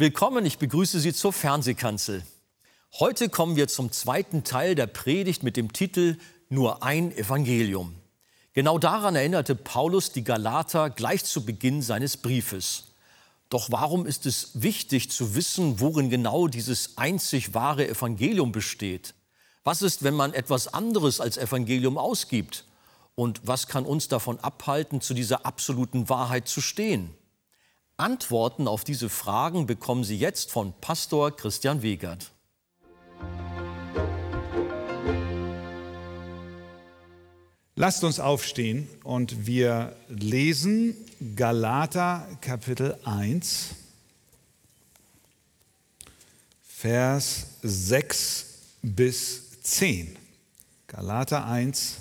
Willkommen, ich begrüße Sie zur Fernsehkanzel. Heute kommen wir zum zweiten Teil der Predigt mit dem Titel Nur ein Evangelium. Genau daran erinnerte Paulus die Galater gleich zu Beginn seines Briefes. Doch warum ist es wichtig zu wissen, worin genau dieses einzig wahre Evangelium besteht? Was ist, wenn man etwas anderes als Evangelium ausgibt? Und was kann uns davon abhalten, zu dieser absoluten Wahrheit zu stehen? Antworten auf diese Fragen bekommen Sie jetzt von Pastor Christian Wegert. Lasst uns aufstehen und wir lesen Galater Kapitel 1, Vers 6 bis 10. Galater 1,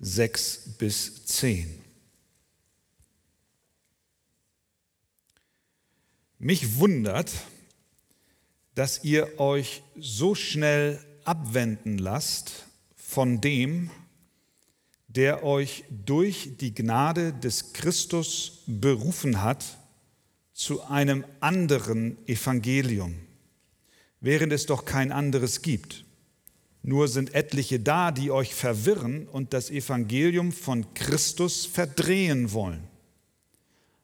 6 bis 10. Mich wundert, dass ihr euch so schnell abwenden lasst von dem, der euch durch die Gnade des Christus berufen hat zu einem anderen Evangelium, während es doch kein anderes gibt. Nur sind etliche da, die euch verwirren und das Evangelium von Christus verdrehen wollen.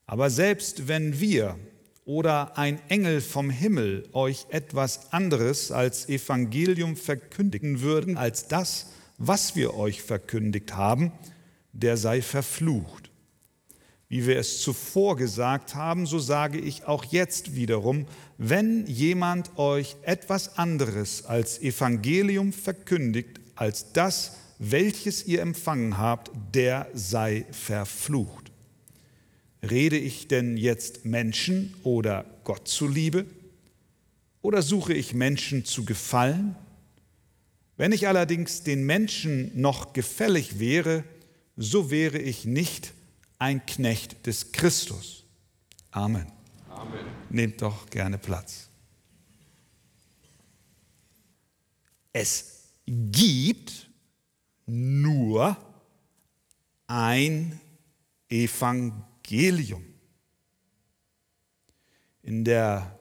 Aber selbst wenn wir oder ein Engel vom Himmel euch etwas anderes als Evangelium verkündigen würden, als das, was wir euch verkündigt haben, der sei verflucht. Wie wir es zuvor gesagt haben, so sage ich auch jetzt wiederum, wenn jemand euch etwas anderes als Evangelium verkündigt, als das, welches ihr empfangen habt, der sei verflucht. Rede ich denn jetzt Menschen oder Gott zuliebe? Oder suche ich Menschen zu gefallen? Wenn ich allerdings den Menschen noch gefällig wäre, so wäre ich nicht ein Knecht des Christus. Amen. Amen. Nehmt doch gerne Platz. Es gibt nur ein Evangelium. Evangelium. In der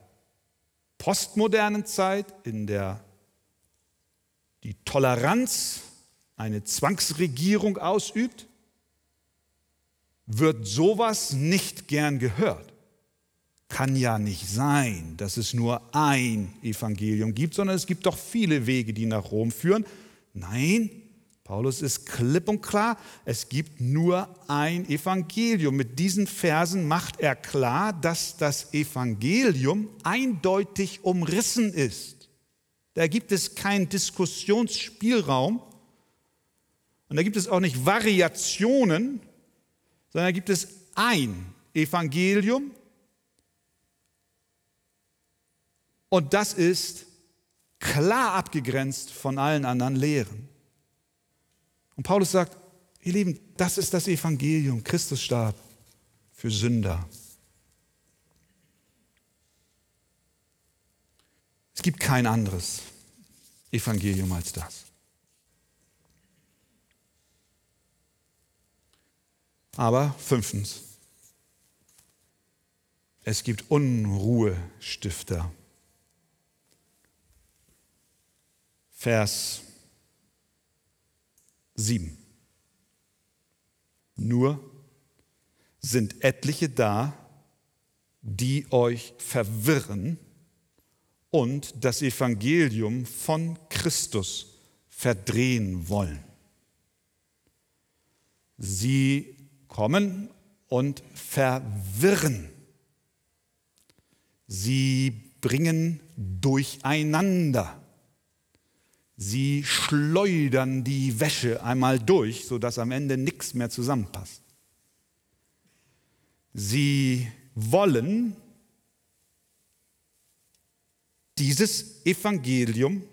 postmodernen Zeit, in der die Toleranz eine Zwangsregierung ausübt, wird sowas nicht gern gehört. Kann ja nicht sein, dass es nur ein Evangelium gibt, sondern es gibt doch viele Wege, die nach Rom führen. Nein, Paulus ist klipp und klar, es gibt nur ein Evangelium. Mit diesen Versen macht er klar, dass das Evangelium eindeutig umrissen ist. Da gibt es keinen Diskussionsspielraum und da gibt es auch nicht Variationen, sondern da gibt es ein Evangelium und das ist klar abgegrenzt von allen anderen Lehren. Und Paulus sagt, ihr Lieben, das ist das Evangelium. Christus starb für Sünder. Es gibt kein anderes Evangelium als das. Aber fünftens, es gibt Unruhestifter. Vers 7. Nur sind etliche da, die euch verwirren und das Evangelium von Christus verdrehen wollen. Sie kommen und verwirren. Sie bringen durcheinander. Sie schleudern die Wäsche einmal durch, sodass am Ende nichts mehr zusammenpasst. Sie wollen dieses Evangelium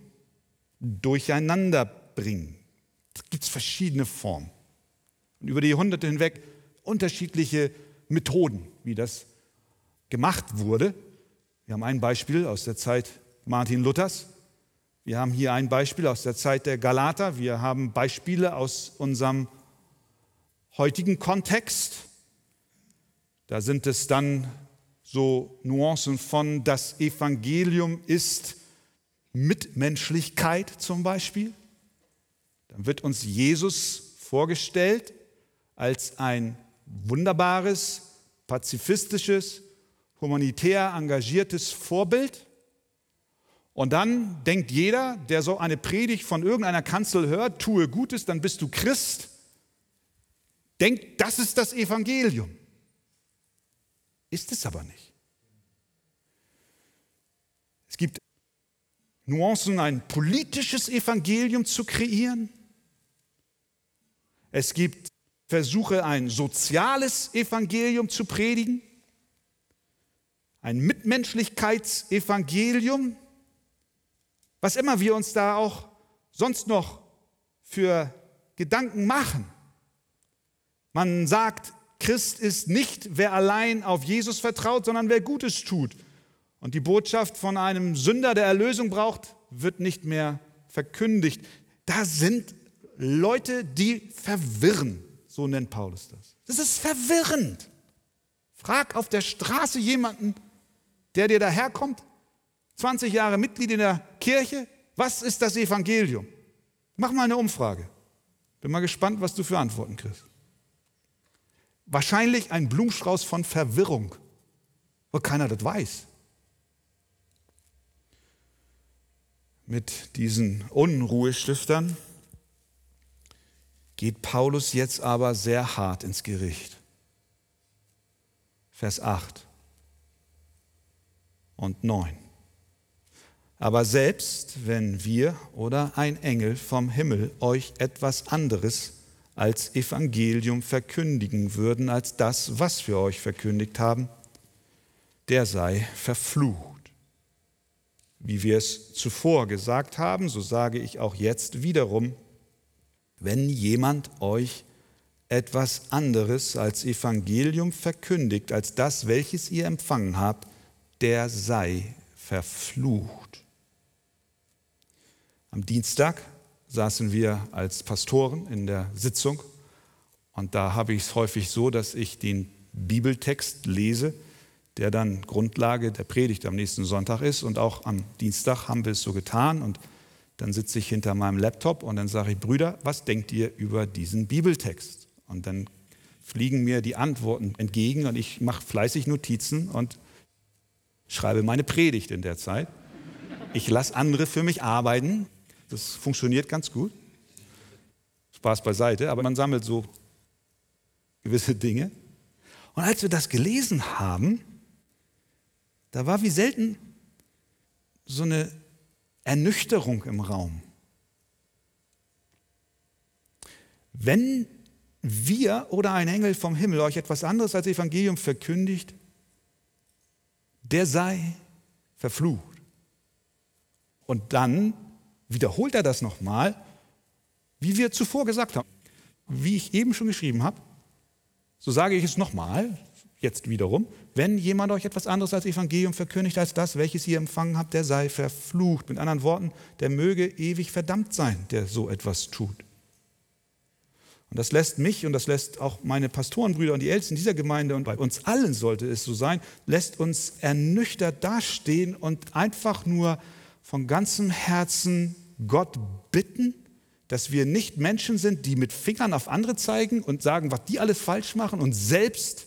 durcheinander bringen. Es gibt verschiedene Formen. Und über die Jahrhunderte hinweg unterschiedliche Methoden, wie das gemacht wurde. Wir haben ein Beispiel aus der Zeit Martin Luthers. Wir haben hier ein Beispiel aus der Zeit der Galater. Wir haben Beispiele aus unserem heutigen Kontext. Da sind es dann so Nuancen von das Evangelium ist Mitmenschlichkeit zum Beispiel. Dann wird uns Jesus vorgestellt als ein wunderbares, pazifistisches, humanitär engagiertes Vorbild. Und dann denkt jeder, der so eine Predigt von irgendeiner Kanzel hört, tue Gutes, dann bist du Christ, denkt, das ist das Evangelium. Ist es aber nicht. Es gibt Nuancen, ein politisches Evangelium zu kreieren. Es gibt Versuche, ein soziales Evangelium zu predigen, ein Mitmenschlichkeitsevangelium, was immer wir uns da auch sonst noch für Gedanken machen. Man sagt, Christ ist nicht, wer allein auf Jesus vertraut, sondern wer Gutes tut. Und die Botschaft von einem Sünder, der Erlösung braucht, wird nicht mehr verkündigt. Da sind Leute, die verwirren, so nennt Paulus das. Das ist verwirrend. Frag auf der Straße jemanden, der dir daherkommt, 20 Jahre Mitglied in der Kirche, was ist das Evangelium? Mach mal eine Umfrage. Bin mal gespannt, was du für Antworten kriegst. Wahrscheinlich ein Blumenstrauß von Verwirrung, weil keiner das weiß. Mit diesen Unruhestiftern geht Paulus jetzt aber sehr hart ins Gericht. Vers 8 und 9. Aber selbst wenn wir oder ein Engel vom Himmel euch etwas anderes als Evangelium verkündigen würden als das, was wir euch verkündigt haben, der sei verflucht. Wie wir es zuvor gesagt haben, so sage ich auch jetzt wiederum, wenn jemand euch etwas anderes als Evangelium verkündigt, als das, welches ihr empfangen habt, der sei verflucht. Am Dienstag saßen wir als Pastoren in der Sitzung und da habe ich es häufig so, dass ich den Bibeltext lese, der dann Grundlage der Predigt am nächsten Sonntag ist und auch am Dienstag haben wir es so getan und dann sitze ich hinter meinem Laptop und dann sage ich, Brüder, was denkt ihr über diesen Bibeltext? Und dann fliegen mir die Antworten entgegen und ich mache fleißig Notizen und schreibe meine Predigt in der Zeit. Ich lasse andere für mich arbeiten das funktioniert ganz gut. Spaß beiseite, aber man sammelt so gewisse Dinge. Und als wir das gelesen haben, da war wie selten so eine Ernüchterung im Raum. Wenn wir oder ein Engel vom Himmel euch etwas anderes als Evangelium verkündigt, der sei verflucht. Und dann wiederholt er das nochmal, wie wir zuvor gesagt haben. Wie ich eben schon geschrieben habe, so sage ich es nochmal, jetzt wiederum, wenn jemand euch etwas anderes als Evangelium verkündigt als das, welches ihr empfangen habt, der sei verflucht. Mit anderen Worten, der möge ewig verdammt sein, der so etwas tut. Und das lässt mich und das lässt auch meine Pastorenbrüder und die Ältesten dieser Gemeinde und bei uns allen sollte es so sein, lässt uns ernüchtert dastehen und einfach nur von ganzem Herzen Gott bitten, dass wir nicht Menschen sind, die mit Fingern auf andere zeigen und sagen, was die alles falsch machen und selbst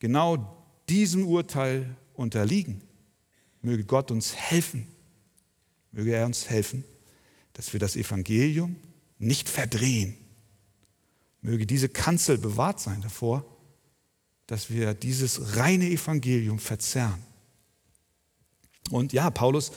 genau diesem Urteil unterliegen. Möge Gott uns helfen, möge er uns helfen, dass wir das Evangelium nicht verdrehen. Möge diese Kanzel bewahrt sein davor, dass wir dieses reine Evangelium verzerren. Und ja, Paulus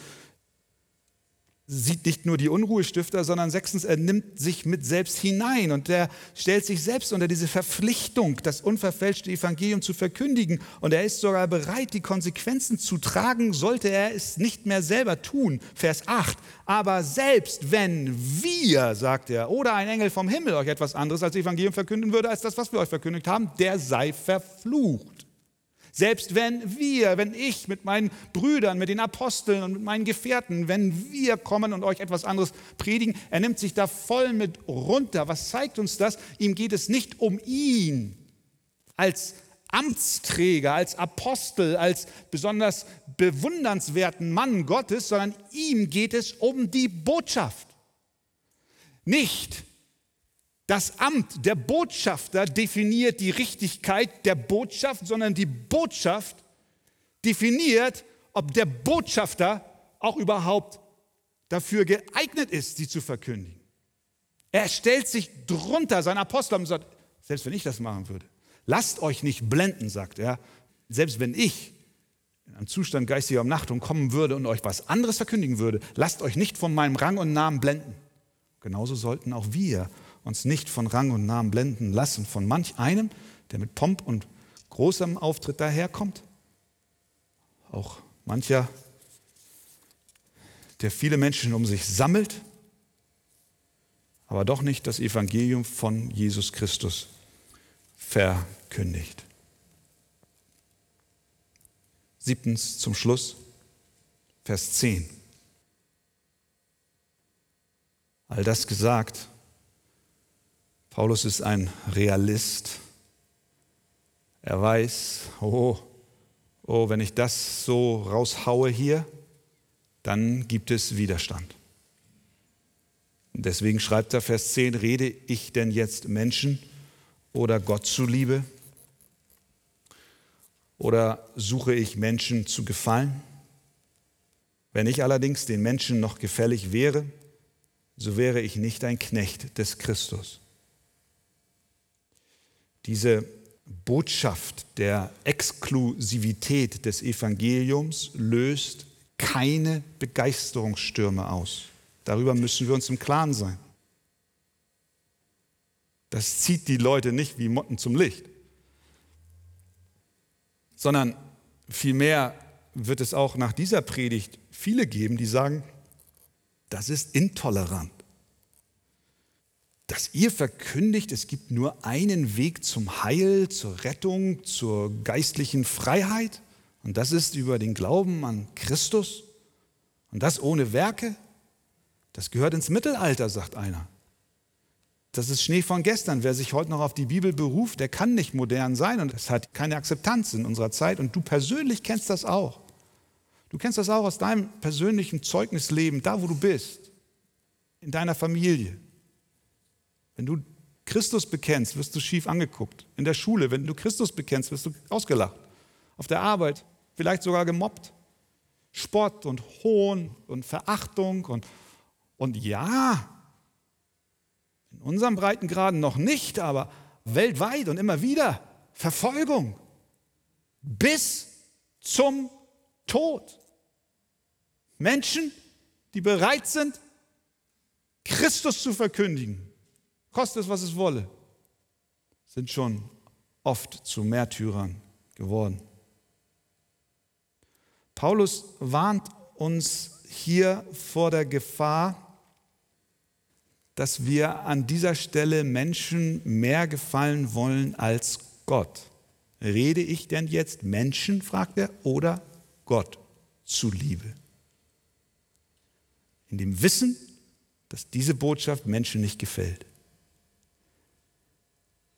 sieht nicht nur die Unruhestifter, sondern sechstens, er nimmt sich mit selbst hinein und er stellt sich selbst unter diese Verpflichtung, das unverfälschte Evangelium zu verkündigen. Und er ist sogar bereit, die Konsequenzen zu tragen, sollte er es nicht mehr selber tun. Vers 8. Aber selbst wenn wir, sagt er, oder ein Engel vom Himmel euch etwas anderes als Evangelium verkünden würde, als das, was wir euch verkündigt haben, der sei verflucht. Selbst wenn wir, wenn ich mit meinen Brüdern, mit den Aposteln und mit meinen Gefährten, wenn wir kommen und euch etwas anderes predigen, er nimmt sich da voll mit runter. Was zeigt uns das? Ihm geht es nicht um ihn als Amtsträger, als Apostel, als besonders bewundernswerten Mann Gottes, sondern ihm geht es um die Botschaft. Nicht das Amt der Botschafter definiert die Richtigkeit der Botschaft, sondern die Botschaft definiert, ob der Botschafter auch überhaupt dafür geeignet ist, sie zu verkündigen. Er stellt sich drunter, sein Apostel, und sagt, selbst wenn ich das machen würde, lasst euch nicht blenden, sagt er, selbst wenn ich in einem Zustand geistiger Umnachtung kommen würde und euch was anderes verkündigen würde, lasst euch nicht von meinem Rang und Namen blenden. Genauso sollten auch wir uns nicht von Rang und Namen blenden lassen von manch einem, der mit Pomp und großem Auftritt daherkommt. Auch mancher, der viele Menschen um sich sammelt, aber doch nicht das Evangelium von Jesus Christus verkündigt. Siebtens zum Schluss, Vers 10. All das gesagt, Paulus ist ein Realist. Er weiß, oh, oh, wenn ich das so raushaue hier, dann gibt es Widerstand. Deswegen schreibt er Vers 10, rede ich denn jetzt Menschen oder Gott zuliebe? Oder suche ich Menschen zu gefallen? Wenn ich allerdings den Menschen noch gefällig wäre, so wäre ich nicht ein Knecht des Christus. Diese Botschaft der Exklusivität des Evangeliums löst keine Begeisterungsstürme aus. Darüber müssen wir uns im Klaren sein. Das zieht die Leute nicht wie Motten zum Licht, sondern vielmehr wird es auch nach dieser Predigt viele geben, die sagen, das ist intolerant dass ihr verkündigt, es gibt nur einen Weg zum Heil, zur Rettung, zur geistlichen Freiheit. Und das ist über den Glauben an Christus. Und das ohne Werke. Das gehört ins Mittelalter, sagt einer. Das ist Schnee von gestern. Wer sich heute noch auf die Bibel beruft, der kann nicht modern sein und es hat keine Akzeptanz in unserer Zeit. Und du persönlich kennst das auch. Du kennst das auch aus deinem persönlichen Zeugnisleben, da wo du bist, in deiner Familie. Wenn du Christus bekennst, wirst du schief angeguckt. In der Schule, wenn du Christus bekennst, wirst du ausgelacht. Auf der Arbeit, vielleicht sogar gemobbt. Spott und Hohn und Verachtung und, und ja, in unserem Breitengraden noch nicht, aber weltweit und immer wieder Verfolgung bis zum Tod. Menschen, die bereit sind, Christus zu verkündigen, koste es, was es wolle, sind schon oft zu Märtyrern geworden. Paulus warnt uns hier vor der Gefahr, dass wir an dieser Stelle Menschen mehr gefallen wollen als Gott. Rede ich denn jetzt Menschen, fragt er, oder Gott zuliebe? In dem Wissen, dass diese Botschaft Menschen nicht gefällt.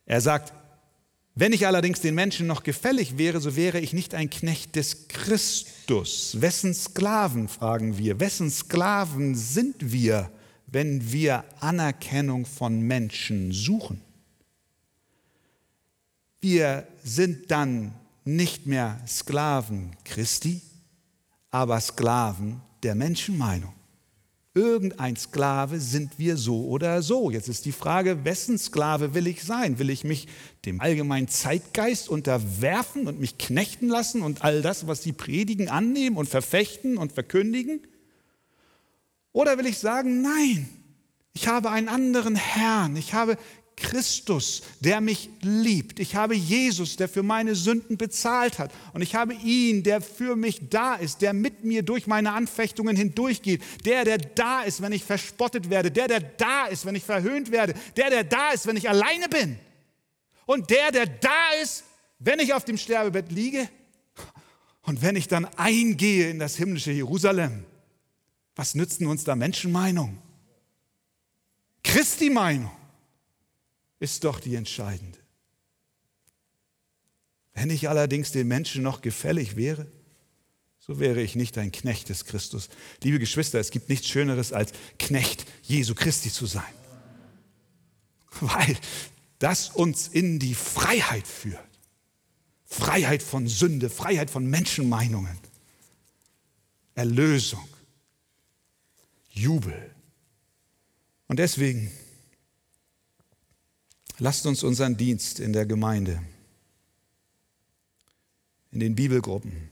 Er sagt, wenn ich allerdings den Menschen noch gefällig wäre, so wäre ich nicht ein Knecht des Christus. Wessen Sklaven, fragen wir, wessen Sklaven sind wir, wenn wir Anerkennung von Menschen suchen? Wir sind dann nicht mehr Sklaven Christi, aber Sklaven der Menschenmeinung. Irgendein Sklave sind wir so oder so. Jetzt ist die Frage, wessen Sklave will ich sein? Will ich mich dem allgemeinen Zeitgeist unterwerfen und mich knechten lassen und all das, was sie predigen, annehmen und verfechten und verkündigen? Oder will ich sagen, nein, ich habe einen anderen Herrn, ich habe Christus, der mich liebt. Ich habe Jesus, der für meine Sünden bezahlt hat. Und ich habe ihn, der für mich da ist, der mit mir durch meine Anfechtungen hindurchgeht. Der, der da ist, wenn ich verspottet werde. Der, der da ist, wenn ich verhöhnt werde. Der, der da ist, wenn ich alleine bin. Und der, der da ist, wenn ich auf dem Sterbebett liege. Und wenn ich dann eingehe in das himmlische Jerusalem. Was nützen uns da Menschenmeinung? Christi Meinung ist doch die entscheidende. Wenn ich allerdings den Menschen noch gefällig wäre, so wäre ich nicht ein Knecht des Christus. Liebe Geschwister, es gibt nichts Schöneres als Knecht Jesu Christi zu sein. Weil das uns in die Freiheit führt. Freiheit von Sünde, Freiheit von Menschenmeinungen, Erlösung, Jubel. Und deswegen lasst uns unseren Dienst in der Gemeinde, in den Bibelgruppen,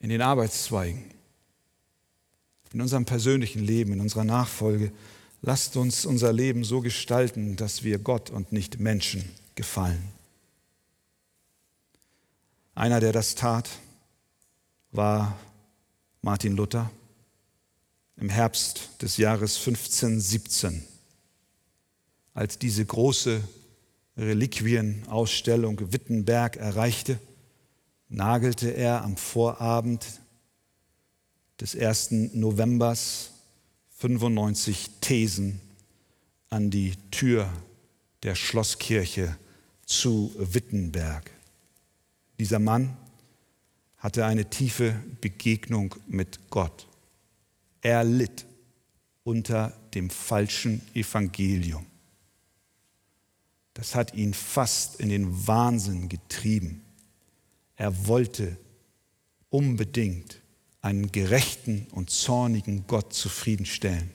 in den Arbeitszweigen, in unserem persönlichen Leben, in unserer Nachfolge, lasst uns unser Leben so gestalten, dass wir Gott und nicht Menschen gefallen. Einer, der das tat, war Martin Luther im Herbst des Jahres 1517, als diese große Reliquienausstellung Wittenberg erreichte, nagelte er am Vorabend des 1. Novembers 95 Thesen an die Tür der Schlosskirche zu Wittenberg. Dieser Mann hatte eine tiefe Begegnung mit Gott. Er litt unter dem falschen Evangelium. Das hat ihn fast in den Wahnsinn getrieben. Er wollte unbedingt einen gerechten und zornigen Gott zufriedenstellen.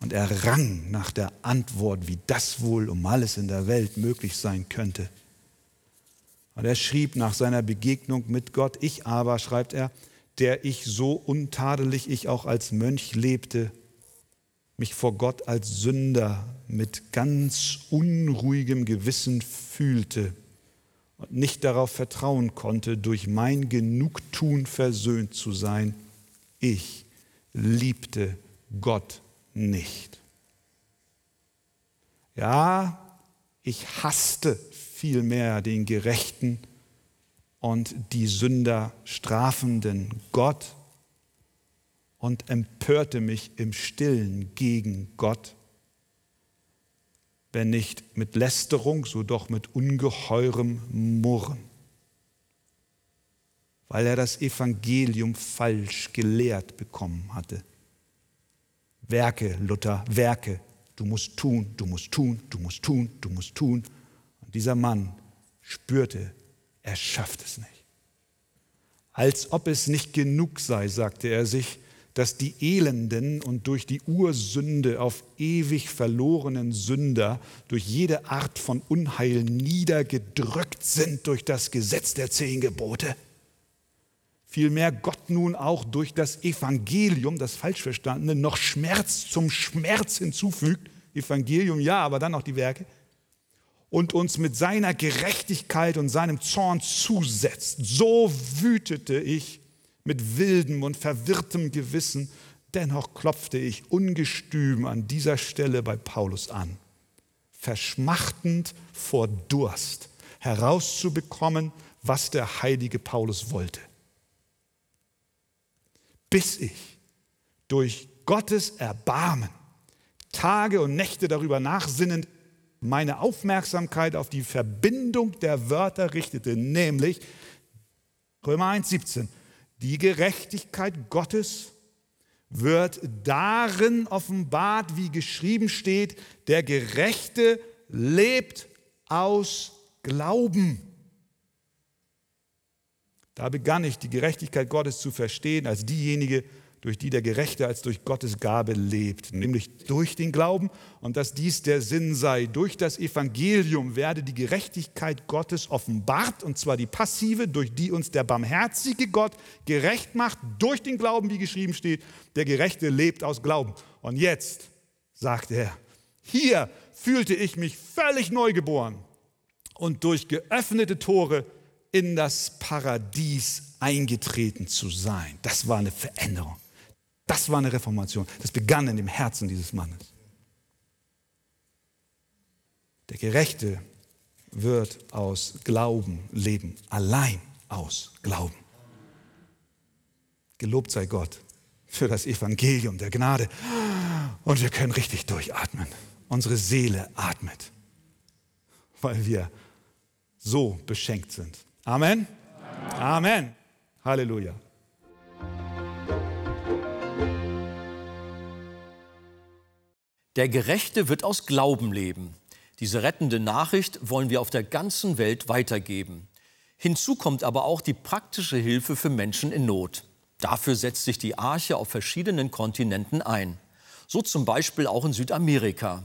Und er rang nach der Antwort, wie das wohl um alles in der Welt möglich sein könnte. Und er schrieb nach seiner Begegnung mit Gott, ich aber, schreibt er, der ich so untadelig ich auch als Mönch lebte, mich vor Gott als Sünder mit ganz unruhigem Gewissen fühlte und nicht darauf vertrauen konnte, durch mein Genugtun versöhnt zu sein, ich liebte Gott nicht. Ja, ich hasste vielmehr den gerechten und die Sünder strafenden Gott und empörte mich im stillen gegen Gott, wenn nicht mit Lästerung, so doch mit ungeheurem Murren, weil er das Evangelium falsch gelehrt bekommen hatte. Werke, Luther, Werke, du musst tun, du musst tun, du musst tun, du musst tun. Dieser Mann spürte, er schafft es nicht. Als ob es nicht genug sei, sagte er sich, dass die Elenden und durch die Ursünde auf ewig verlorenen Sünder durch jede Art von Unheil niedergedrückt sind durch das Gesetz der zehn Gebote. Vielmehr Gott nun auch durch das Evangelium, das falsch verstandene, noch Schmerz zum Schmerz hinzufügt. Evangelium ja, aber dann noch die Werke und uns mit seiner Gerechtigkeit und seinem Zorn zusetzt. So wütete ich mit wildem und verwirrtem Gewissen, dennoch klopfte ich ungestüm an dieser Stelle bei Paulus an, verschmachtend vor Durst herauszubekommen, was der heilige Paulus wollte. Bis ich durch Gottes Erbarmen Tage und Nächte darüber nachsinnend meine Aufmerksamkeit auf die Verbindung der Wörter richtete, nämlich Römer 1,17. Die Gerechtigkeit Gottes wird darin offenbart, wie geschrieben steht, der Gerechte lebt aus Glauben. Da begann ich die Gerechtigkeit Gottes zu verstehen als diejenige, durch die der Gerechte als durch Gottes Gabe lebt, nämlich durch den Glauben und dass dies der Sinn sei. Durch das Evangelium werde die Gerechtigkeit Gottes offenbart, und zwar die passive, durch die uns der barmherzige Gott gerecht macht, durch den Glauben, wie geschrieben steht, der Gerechte lebt aus Glauben. Und jetzt, sagt er, hier fühlte ich mich völlig neugeboren und durch geöffnete Tore in das Paradies eingetreten zu sein. Das war eine Veränderung. Das war eine Reformation. Das begann in dem Herzen dieses Mannes. Der Gerechte wird aus Glauben leben, allein aus Glauben. Gelobt sei Gott für das Evangelium der Gnade. Und wir können richtig durchatmen. Unsere Seele atmet, weil wir so beschenkt sind. Amen. Amen. Amen. Halleluja. Der Gerechte wird aus Glauben leben. Diese rettende Nachricht wollen wir auf der ganzen Welt weitergeben. Hinzu kommt aber auch die praktische Hilfe für Menschen in Not. Dafür setzt sich die Arche auf verschiedenen Kontinenten ein. So zum Beispiel auch in Südamerika.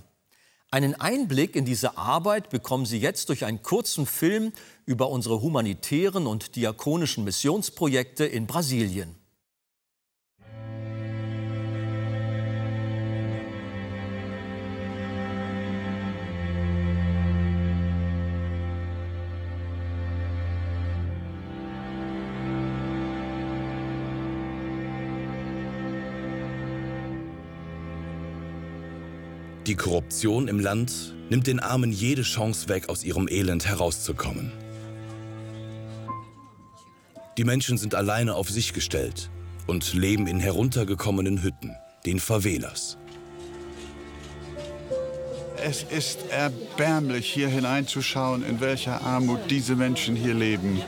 Einen Einblick in diese Arbeit bekommen Sie jetzt durch einen kurzen Film über unsere humanitären und diakonischen Missionsprojekte in Brasilien. Die Korruption im Land nimmt den Armen jede Chance weg, aus ihrem Elend herauszukommen. Die Menschen sind alleine auf sich gestellt und leben in heruntergekommenen Hütten, den Favelas. Es ist erbärmlich, hier hineinzuschauen, in welcher Armut diese Menschen hier leben.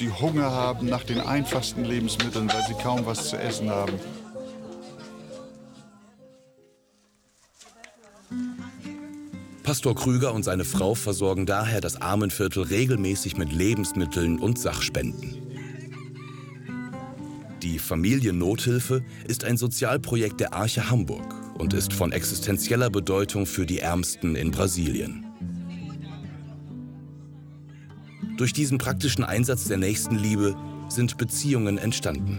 Die Hunger haben nach den einfachsten Lebensmitteln, weil sie kaum was zu essen haben. Pastor Krüger und seine Frau versorgen daher das Armenviertel regelmäßig mit Lebensmitteln und Sachspenden. Die Familiennothilfe ist ein Sozialprojekt der Arche Hamburg und ist von existenzieller Bedeutung für die Ärmsten in Brasilien. Durch diesen praktischen Einsatz der Nächstenliebe sind Beziehungen entstanden.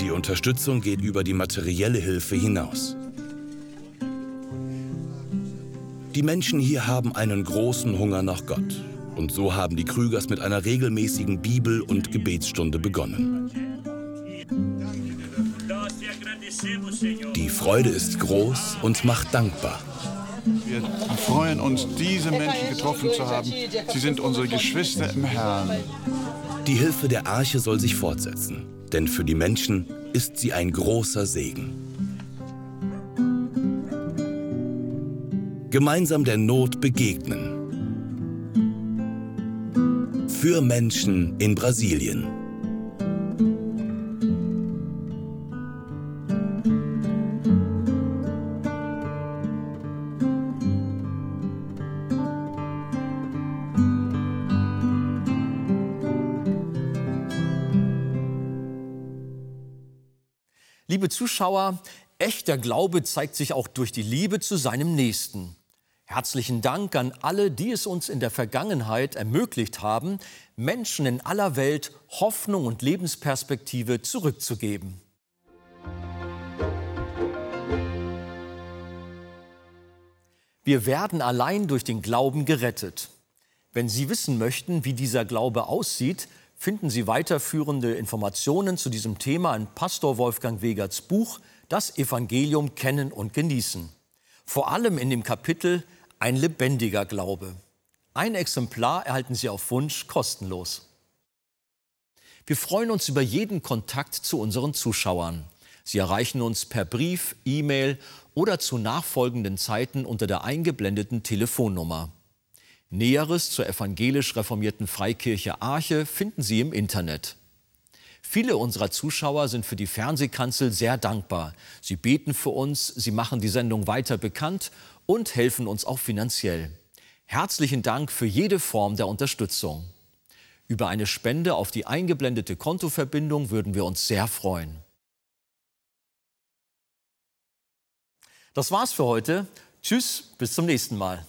Die Unterstützung geht über die materielle Hilfe hinaus. Die Menschen hier haben einen großen Hunger nach Gott. Und so haben die Krügers mit einer regelmäßigen Bibel- und Gebetsstunde begonnen. Die Freude ist groß und macht dankbar. Wir freuen uns, diese Menschen getroffen zu haben. Sie sind unsere Geschwister im Herrn. Die Hilfe der Arche soll sich fortsetzen, denn für die Menschen ist sie ein großer Segen. Gemeinsam der Not begegnen. Für Menschen in Brasilien. Liebe Zuschauer, echter Glaube zeigt sich auch durch die Liebe zu seinem Nächsten. Herzlichen Dank an alle, die es uns in der Vergangenheit ermöglicht haben, Menschen in aller Welt Hoffnung und Lebensperspektive zurückzugeben. Wir werden allein durch den Glauben gerettet. Wenn Sie wissen möchten, wie dieser Glaube aussieht, finden Sie weiterführende Informationen zu diesem Thema in Pastor Wolfgang Wegerts Buch Das Evangelium kennen und genießen. Vor allem in dem Kapitel ein lebendiger Glaube. Ein Exemplar erhalten Sie auf Wunsch kostenlos. Wir freuen uns über jeden Kontakt zu unseren Zuschauern. Sie erreichen uns per Brief, E-Mail oder zu nachfolgenden Zeiten unter der eingeblendeten Telefonnummer. Näheres zur evangelisch reformierten Freikirche Arche finden Sie im Internet. Viele unserer Zuschauer sind für die Fernsehkanzel sehr dankbar. Sie beten für uns, sie machen die Sendung weiter bekannt und helfen uns auch finanziell. Herzlichen Dank für jede Form der Unterstützung. Über eine Spende auf die eingeblendete Kontoverbindung würden wir uns sehr freuen. Das war's für heute. Tschüss, bis zum nächsten Mal.